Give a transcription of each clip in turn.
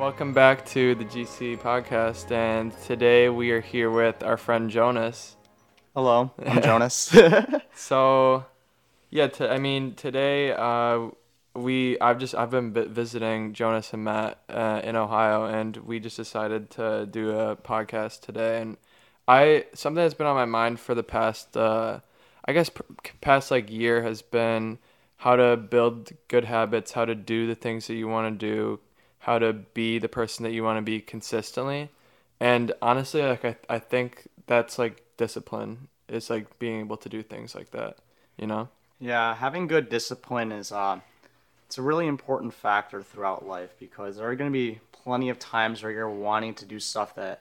Welcome back to the GC podcast, and today we are here with our friend Jonas. Hello, I'm Jonas. So, yeah, t- I mean today uh, we I've just I've been vi- visiting Jonas and Matt uh, in Ohio, and we just decided to do a podcast today. And I something that's been on my mind for the past uh, I guess p- past like year has been how to build good habits, how to do the things that you want to do, how to be the person that you want to be consistently. And honestly, like I, I think that's like discipline is like being able to do things like that, you know? yeah, having good discipline is uh, it's a really important factor throughout life because there are going to be plenty of times where you're wanting to do stuff that,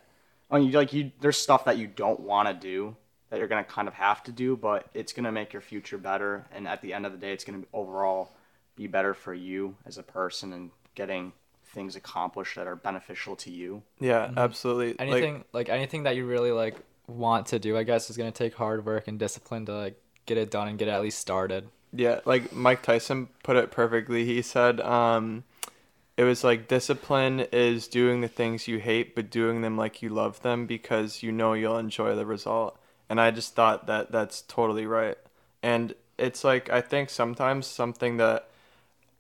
I mean, like you, there's stuff that you don't want to do that you're going to kind of have to do, but it's going to make your future better, and at the end of the day, it's going to overall be better for you as a person and getting things accomplished that are beneficial to you. Yeah, absolutely. Like- anything like, anything that you really like want to do i guess is going to take hard work and discipline to like get it done and get it at least started Yeah, like Mike Tyson put it perfectly. He said, um, it was like discipline is doing the things you hate, but doing them like you love them because you know you'll enjoy the result. And I just thought that that's totally right. And it's like, I think sometimes something that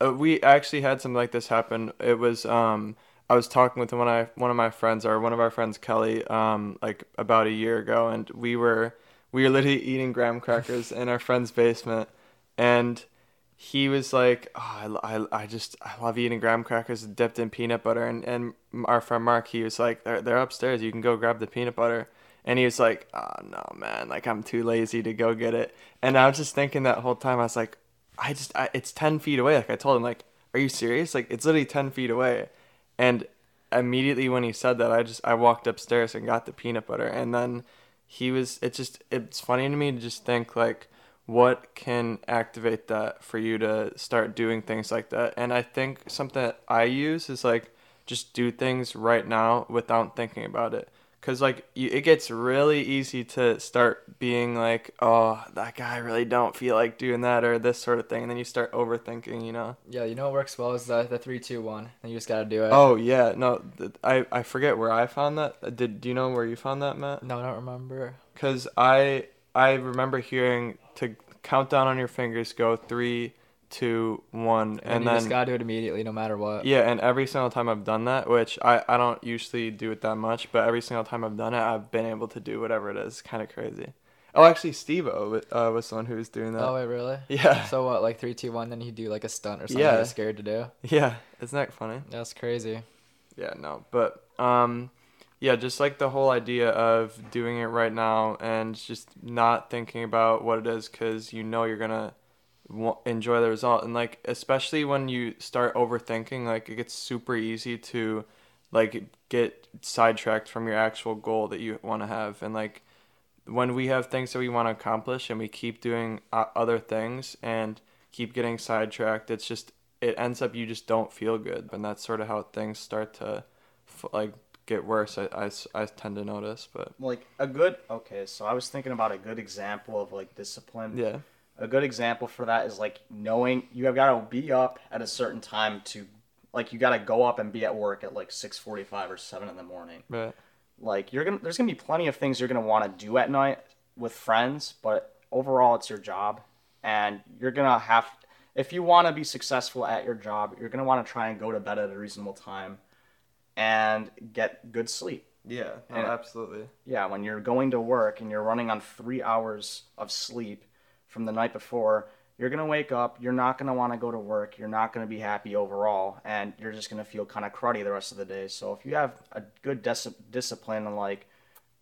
uh, we actually had something like this happen. It was, um, I was talking with one of my, one of my friends or one of our friends, Kelly, um, like about a year ago, and we were, we were literally eating graham crackers in our friend's basement and he was like, oh, I, I, I just I love eating graham crackers dipped in peanut butter, and and our friend Mark, he was like, they're they're upstairs, you can go grab the peanut butter, and he was like, oh no man, like I'm too lazy to go get it, and I was just thinking that whole time, I was like, I just I, it's ten feet away, like I told him, like, are you serious? Like it's literally ten feet away, and immediately when he said that, I just I walked upstairs and got the peanut butter, and then he was. It's just it's funny to me to just think like what can activate that for you to start doing things like that and i think something that i use is like just do things right now without thinking about it because like you, it gets really easy to start being like oh that guy really don't feel like doing that or this sort of thing and then you start overthinking you know? Yeah you know what works well is the, the three two one and you just gotta do it. Oh yeah no th- i i forget where i found that. Uh, did do you know where you found that matt? No i don't remember. Because I I remember hearing to count down on your fingers, go three, two, one, and, and, you then just gotta do it immediately no matter what yeah, and every single time I've done that, which I I don't usually do it that much, but every single time I've done it, I've been able to do whatever it is. Kind of crazy. Oh, actually, Steve-O uh, was someone who was doing that. oh wait really yeah, so what like three two one then you do like a stunt or something Yeah. you're scared to do yeah, isn't that funny? that's crazy Yeah, no, but um, yeah, just like the whole idea of doing it right now and just not thinking about what it is because you know you're gonna enjoy the result, and like especially when you start overthinking, like it gets super easy to like get sidetracked from your actual goal that you want to have, and like when we have things that we want to accomplish and we keep doing uh, other things and keep getting sidetracked, it's just it ends up you just don't feel good, and that's sort of how things start to f- like get worse. I, I, I tend to notice, but Like a good, okay, so I was thinking about a good example of like discipline. yeah, a good example for that is like knowing you have got to be up at a certain time to like you got to go up and be at work at like 6:45 or 7 in the morning. right, Like you're going to there's going to be plenty of things you're going to want to do at night with friends, but overall it's your job and you're going to have if you want to be successful at your job, you're going to want to try and go to bed at a reasonable time and get good sleep. yeah, no, And- absolutely, Yeah, when you're going to work and you're running on three hours of sleep from the night before, you're gonna wake up. You're not gonna want to go to work. You're not gonna be happy overall, and you're just gonna feel kind of cruddy the rest of the day. So if you have a good dis- discipline and like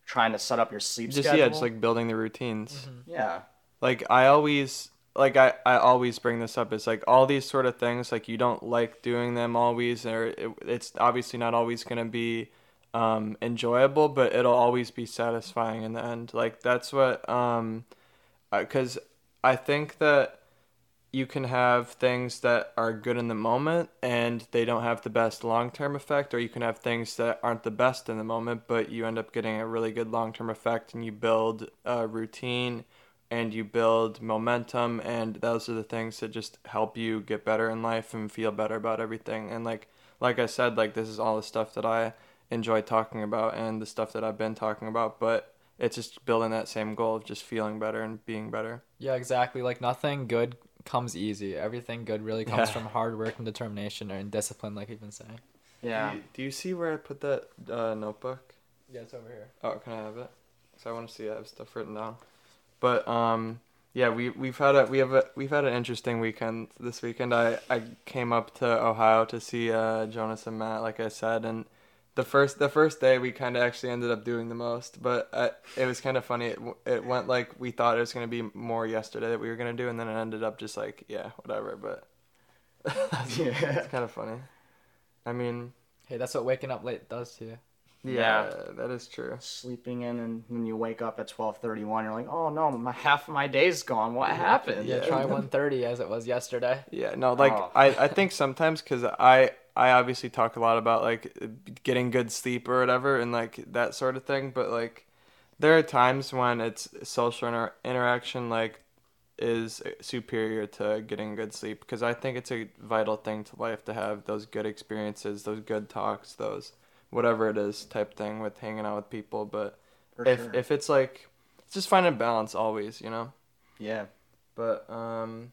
trying to set up your sleep just schedule, yeah, just like building the routines. yeah, like I always like I, I always bring this up it's like all these sort of things like you don't like doing them always or it, it's obviously not always going to be um, enjoyable but it'll always be satisfying in the end like that's what um because i think that you can have things that are good in the moment and they don't have the best long-term effect or you can have things that aren't the best in the moment but you end up getting a really good long-term effect and you build a routine and you build momentum and those are the things that just help you get better in life and feel better about everything. And like like I said, like this is all the stuff that I enjoy talking about and the stuff that I've been talking about, but it's just building that same goal of just feeling better and being better. Yeah, exactly. Like nothing good comes easy. Everything good really comes Yeah. from hard work and determination and discipline, like you've been saying. Yeah. Do you, do you see where I put that uh, notebook? Yeah, it's over here. Oh, can I have it? Cause I want to see I have stuff written down. But um, yeah, we we've had a we have a we've had an interesting weekend this weekend. I I came up to Ohio to see uh, Jonas and Matt, like I said, and the first the first day we kind of actually ended up doing the most, but uh, it was kind of funny. It, it went like we thought it was gonna be more yesterday that we were gonna do, and then it ended up just like yeah, whatever. But Yeah. it's kind of funny. I mean, Hey, that's what waking up late does to you. yeah, that is true. Sleeping in, and when you wake up at twelve thirty one, you're like, oh no, my half of my day's gone. What happened? Yeah, Yeah. try 130 as it was yesterday. Yeah, no, like Oh. I, I think sometimes because I I obviously talk a lot about like getting good sleep or whatever and like that sort of thing, but like there are times when it's social inter- interaction like is superior to getting good sleep because I think it's a vital thing to life to have those good experiences, those good talks, those whatever it is type thing with hanging out with people. But For if sure. if it's like it's just finding balance always, you know. yeah. But um,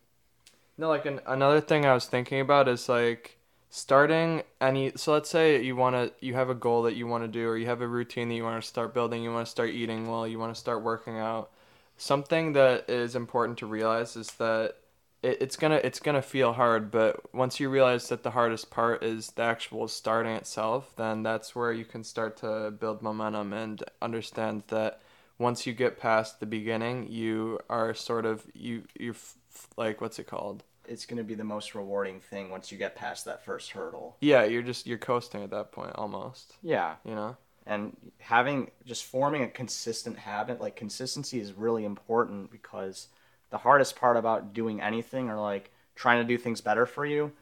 no, like an, another thing I was thinking about is like starting any. So let's say you want to, you have a goal that you want to do, or you have a routine that you want to start building. You want to start eating well. You want to start working out. Something that is important to realize is that it, it's gonna it's gonna feel hard, but once you realize that the hardest part is the actual starting itself, then that's where you can start to build momentum and understand that once you get past the beginning, you are sort of you you f- f- like what's it called? It's gonna be the most rewarding thing once you get past that first hurdle. Yeah, you're just you're coasting at that point almost. Yeah. You know? and having just forming a consistent habit like consistency is really important because the hardest part about doing anything or like trying to do things better for you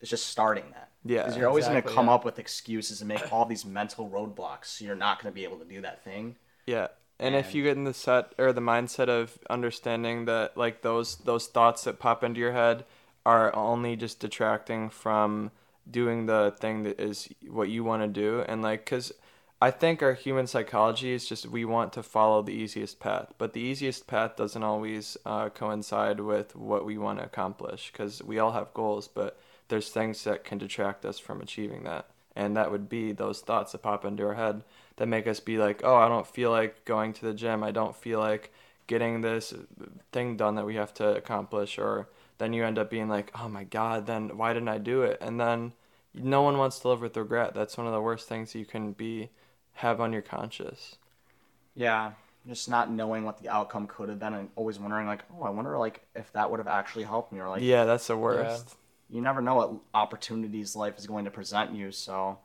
is just starting that Yeah, because you're always going to come yeah. up with excuses and make all these mental roadblocks so you're not going to be able to do that thing Yeah. And if you get in the set or the mindset of understanding that like those those thoughts that pop into your head are only just detracting from doing the thing that is what you want to do. And like cuz I think our human psychology is just we want to follow the easiest path, but the easiest path doesn't always uh, coincide with what we want to accomplish because we all have goals, but there's things that can detract us from achieving that. And that would be those thoughts that pop into our head that make us be like, oh, I don't feel like going to the gym. I don't feel like getting this thing done that we have to accomplish. Or then you end up being like, oh my God, then why didn't I do it? And then no one wants to live with regret. That's one of the worst things you can be have on your conscience. yeah just not knowing what the outcome could have been and always wondering like oh i wonder like if that would have actually helped me or like yeah, that's the worst. you never know what opportunities life is going to present you so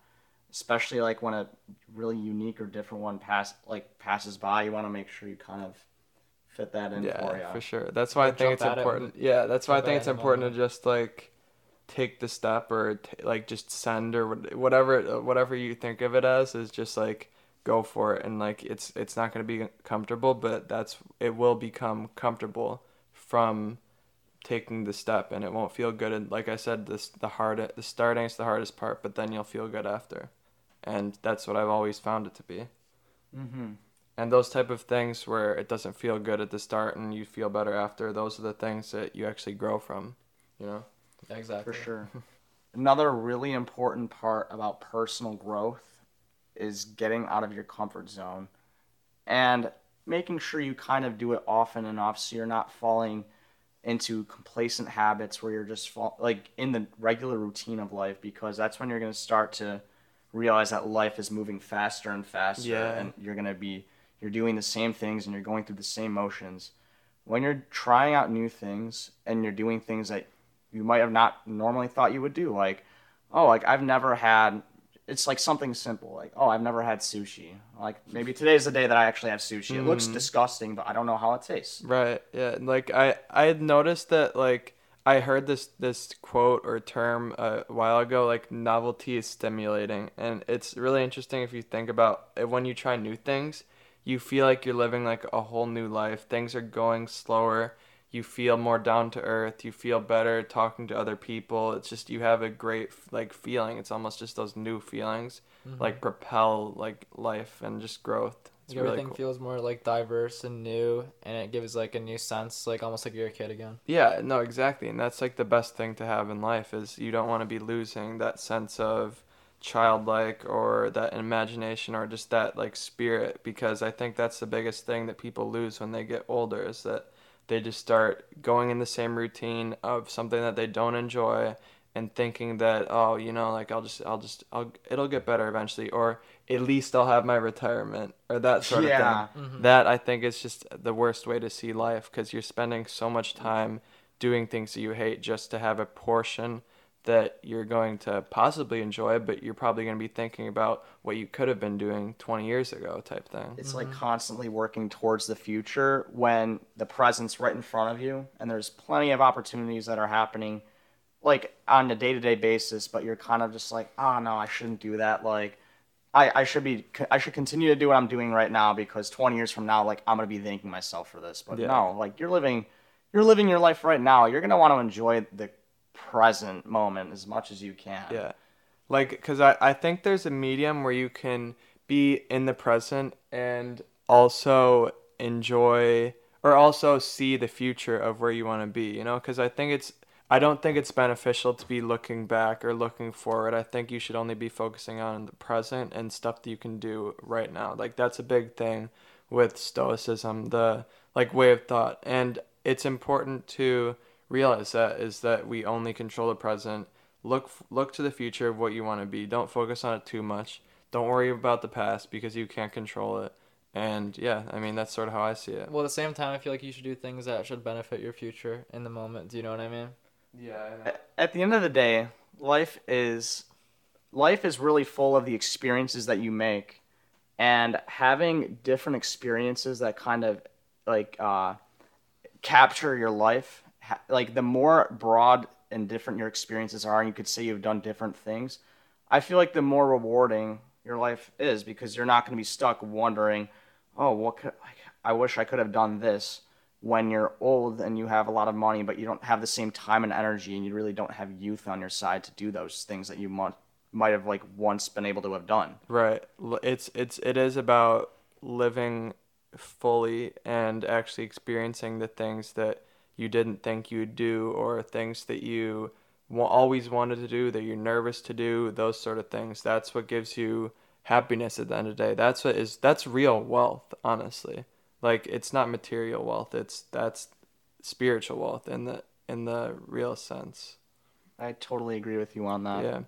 especially like when a really unique or different one pass like passes by you want to make sure you kind of fit that in Yeah, for you Yeah, for sure. That's why I think it's jump at it important. Yeah, that's why I think it's it in important to just like take the step or t- like just send or whatever whatever you think of it as is just like go for it. And like it's it's not going to be comfortable but that's it will become comfortable from taking the step and it won't feel good. And like I said this the hard the starting is the hardest part but then you'll feel good after and that's what I've always found it to be mm-hmm. and those type of things where it doesn't feel good at the start and you feel better after those are the things that you actually grow from you know exactly. for sure another really important part about personal growth is getting out of your comfort zone and making sure you kind of do it often enough so you're not falling into complacent habits where you're just fall, like in the regular routine of life because that's when you're going to start to realize that life is moving faster and faster Yeah. and you're going to be you're doing the same things and you're going through the same motions. When you're trying out new things and you're doing things that you might have not normally thought you would do like oh like i've never had it's like something simple like oh i've never had sushi. Like maybe today's the day that i actually have sushi. It looks mm-hmm. disgusting but i don't know how it tastes. Right yeah like i i had noticed that like i heard this this quote or term a while ago like novelty is stimulating. And it's really interesting if you think about it when you try new things you feel like you're living like a whole new life. Things are going slower. You feel more down to earth. You feel better talking to other people. It's just you have a great like feeling. It's almost just those new feelings Mhm. like propel like life and just growth Like, really everything cool. feels more like diverse and new, and it gives like a new sense, like almost like you're a kid again. Yeah, no, exactly. And that's like the best thing to have in life is you don't want to be losing that sense of childlike or that imagination or just that like spirit because I think that's the biggest thing that people lose when they get older is that they just start going in the same routine of something that they don't enjoy and thinking that oh, you know, like I'll just I'll just I'll it'll get better eventually or at least I'll have my retirement or that sort of thing Yeah. Mhm. that I think is just the worst way to see life because you're spending so much time doing things that you hate just to have a portion that you're going to possibly enjoy, but you're probably going to be thinking about what you could have been doing 20 years ago, type thing. It's like constantly working towards the future when the present's right in front of you, and there's plenty of opportunities that are happening, like on a day to day basis. But you're kind of just like, oh no, I shouldn't do that. Like, I, I should be, I should continue to do what I'm doing right now because 20 years from now, like I'm gonna be thanking myself for this. But Yeah. no, like you're living, you're living your life right now. You're gonna want to enjoy the present moment as much as you can. Yeah. Like, because I, I think there's a medium where you can be in the present and also enjoy or also see the future of where you want to be, you know? Because I think it's, I don't think it's beneficial to be looking back or looking forward. I think you should only be focusing on the present and stuff that you can do right now. Like, that's a big thing with Stoicism, the like way of thought. And it's important to realize that is that we only control the present look look to the future of what you want to be don't focus on it too much don't worry about the past because you can't control it and yeah i mean that's sort of how i see it Well, at the same time, I feel like you should do things that should benefit your future in the moment. Do you know what I mean? Yeah at the end of the day, life is life is really full of the experiences that you make, and having different experiences that kind of like uh, capture your life. Like the more broad and different your experiences are, and you could say you've done different things. I feel like the more rewarding your life is because you're not going to be stuck wondering, oh, what could I wish I could have done this when you're old and you have a lot of money, but you don't have the same time and energy, and you really don't have youth on your side to do those things that you might might have like once been able to have done. right. It's it's it is about living fully and actually experiencing the things that you didn't think you'd do or things that you wa- always wanted to do that you're nervous to do those sort of things. That's what gives you happiness at the end of the day. That's what is that's real wealth honestly like it's not material wealth it's that's spiritual wealth in the in the real sense I totally agree with you on that. yeah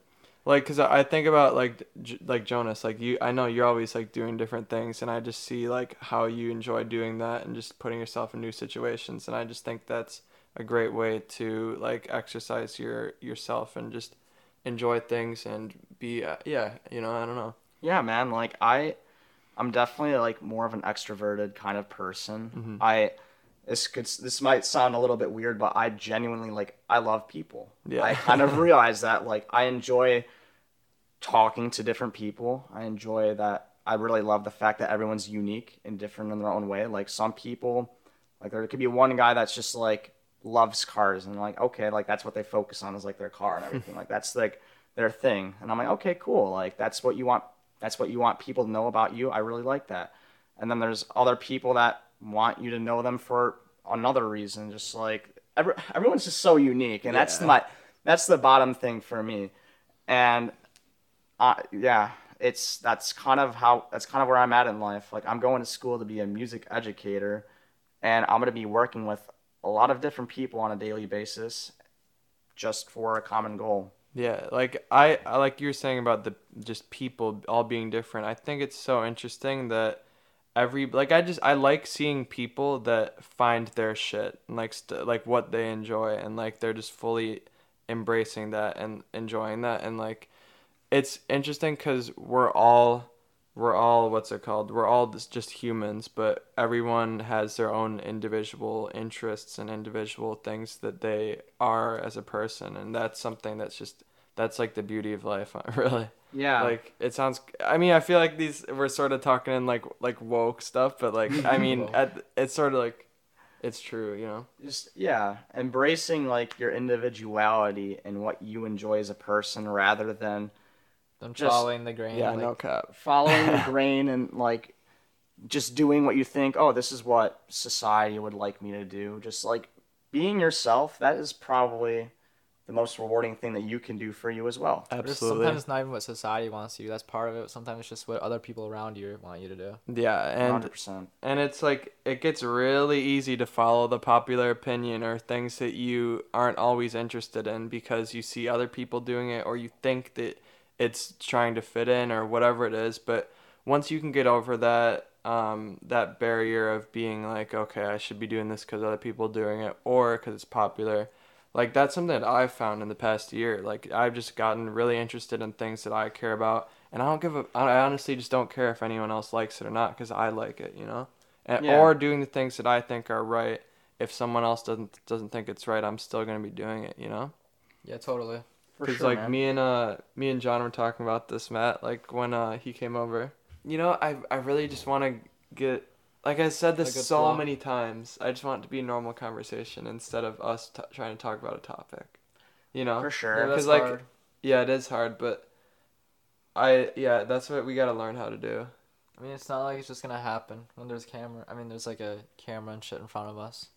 like because I think about like J- like jonas like you i know you're always like doing different things and i just see like how you enjoy doing that and just putting yourself in new situations and i just think that's a great way to like exercise your yourself and just enjoy things and be uh, yeah you know i don't know Yeah, man. Like I, I'm definitely like more of an extroverted kind of person. Mhm. I, this could this might sound a little bit weird, but I genuinely like I love people. Yeah. I kind of realize that like I enjoy talking to different people. I enjoy that. I really love the fact that everyone's unique and different in their own way. Like some people, like there could be one guy that's just like loves cars and like okay, like that's what they focus on is like their car and everything. like that's like their thing. And I'm like okay, cool. Like that's what you want. That's what you want people to know about you. I really like that. And then there's other people that want you to know them for another reason. Just like every, everyone's just so unique, and that's my that's the bottom thing for me. And uh, yeah, it's that's kind of how that's kind of where I'm at in life. Like I'm going to school to be a music educator, and I'm gonna be working with a lot of different people on a daily basis, just for a common goal. Yeah, like I, I like you were saying about the just people all being different. I think it's so interesting that every like I just I like seeing people that find their shit and like st- like what they enjoy and like they're just fully embracing that and enjoying that and like it's interesting cuz we're all we're all what's it called? We're all just, just humans, but everyone has their own individual interests and individual things that they are as a person, and that's something that's just that's like the beauty of life, really. Yeah, Like it sounds. I mean, I feel like these we're sort of talking in like like woke stuff, but like I mean, at, it's sort of like it's true, you know. just yeah, embracing like your individuality and what you enjoy as a person rather than Them Just- following the grain. Yeah, like, no cap. following the grain and like just doing what you think, oh, this is what society would like me to do. Just like being yourself, that is probably the most rewarding thing that you can do for you as well. But it's Absolutely. sometimes it's not even what society wants you. That's part of it. Sometimes it's just what other people around you want you to do. Yeah, and 100%. and it's like it gets really easy to follow the popular opinion or things that you aren't always interested in because you see other people doing it or you think that it's trying to fit in or whatever it is but once you can get over that um, that barrier of being like okay i should be doing this because other people are doing it or because it's popular like that's something that i've found in the past year like i've just gotten really interested in things that i care about and i don't give a i honestly just don't care if anyone else likes it or not because i like it you know and, Yeah. or doing the things that i think are right if someone else doesn't doesn't think it's right i'm still going to be doing it you know Yeah, totally. Because sure, like man. me and uh me and John were talking about this, Matt. Like when uh he came over, you know, I I really just want to get like I said this A good so flow. many times. I just want it to be a normal conversation instead of us t- trying to talk about a topic. You know, For Yeah, sure. that's like, hard. yeah, it is hard, but I yeah, that's what we got to learn how to do. I mean, it's not like it's just gonna happen when there's camera. I mean, there's like a camera and shit in front of us.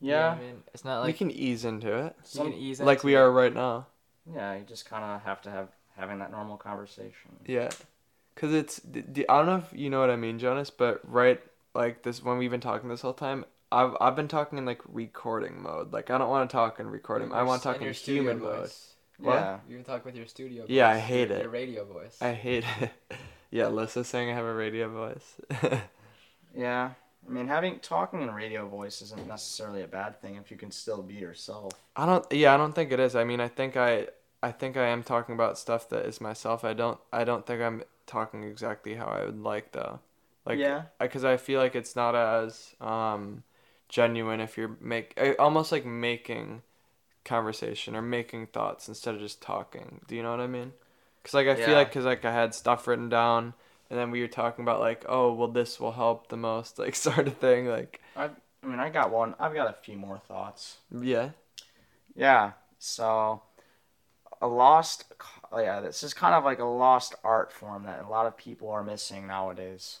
You know yeah. I mean, it's not like we can ease into it you some- can ease like we it. are right now. Yeah, you just kind of have to have having that normal conversation. Yeah, cause it's I don't know if you know what I mean, Jonas, but right like this when we've been talking this whole time, I've I've been talking in like recording mode. Like I don't want to talk in recording. I want to talk in your studio human mode. What? Yeah. You can talk with your studio. Yeah, I hate your, it. Your radio voice. I hate it. yeah, Lissa saying I have a radio voice. Yeah. I mean, having talking in radio voice isn't necessarily a bad thing if you can still be yourself. I don't. Yeah, I don't think it is. I mean, I think I I think I am talking about stuff that is myself. I don't. I don't think I'm talking exactly how I would like though. Like yeah. because I feel like it's not as um, genuine if you're make almost like making conversation or making thoughts instead of just talking. Do you know what I mean? Because like I feel like because like I had stuff written down and then we were talking about like oh well this will help the most like sort of thing like I I mean, I got one. I've got a few more thoughts. yeah Yeah. So, a lost. Yeah, this is kind of like a lost art form that a lot of people are missing nowadays,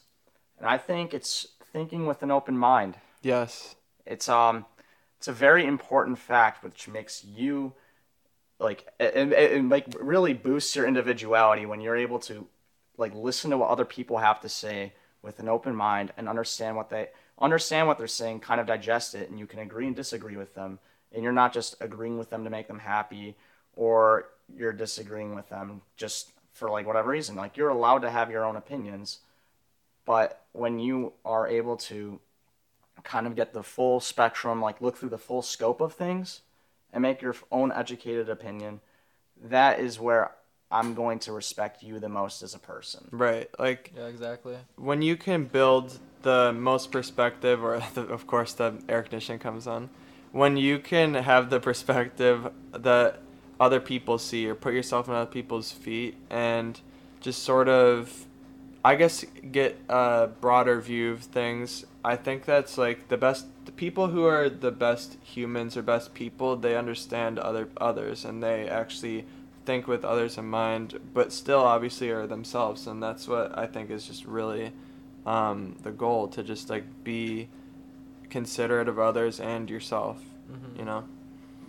and I think it's thinking with an open mind. yes It's um, it's a very important fact which makes you, like, and, and, like really boosts your individuality when you're able to, like, listen to what other people have to say with an open mind and understand what they understand what they're saying, kind of digest it, and you can agree and disagree with them, and you're not just agreeing with them to make them happy, or you're disagreeing with them just for like whatever reason. Like you're allowed to have your own opinions, but when you are able to kind of get the full spectrum, like look through the full scope of things and make your own educated opinion, that is where I'm going to respect you the most as a person. right like yeah, exactly. when you can build the most perspective or the, of course the air conditioning comes on when you can have the perspective that other people see or put yourself in other people's feet and just sort of i guess get a broader view of things i think that's like the best the people who are the best humans or best people they understand other others and they actually think with others in mind but still obviously are themselves and that's what i think is just really um, the goal to just like be considerate of others and yourself Mhm. you know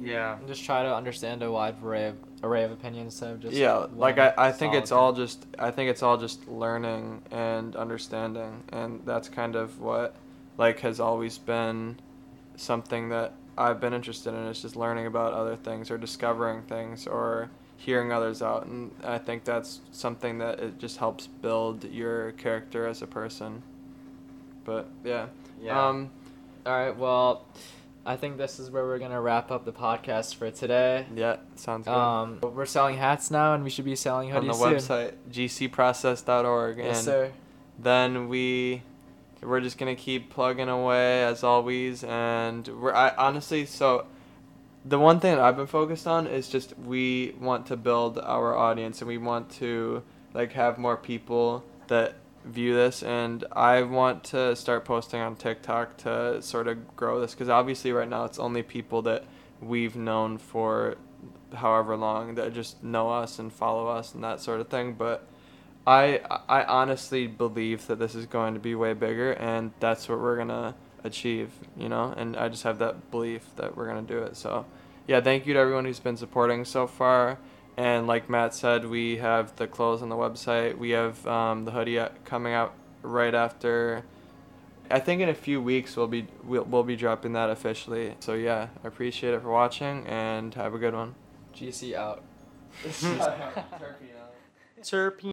Yeah. And just try to understand a wide array of array of opinions instead of just yeah like I, I think it's all just i think it's all just learning and understanding and that's kind of what like has always been something that i've been interested in is just learning about other things or discovering things or hearing others out and i think that's something that it just helps build your character as a person but yeah Yeah. um All right. Well, I think this is where we're gonna wrap up the podcast for today. yeah sounds good Um, we're selling hats now, and we should be selling hoodies on the soon. website gcprocess.org Yes, and sir. then we we're just gonna keep plugging away as always and we're I honestly so the one thing that I've been focused on is just we want to build our audience and we want to like have more people that view this, and I want to start posting on TikTok to sort of grow this because obviously right now it's only people that we've known for however long that just know us and follow us and that sort of thing. But I I honestly believe that this is going to be way bigger, and that's what we're gonna achieve. You know, and I just have that belief that we're gonna do it. So, yeah, thank you to everyone who's been supporting so far. And like Matt said, we have the clothes on the website. We have um, the hoodie coming out right after. I think in a few weeks we'll be we'll, we'll be dropping that officially. So yeah, I appreciate it for watching and have a good one. GC out. Terpene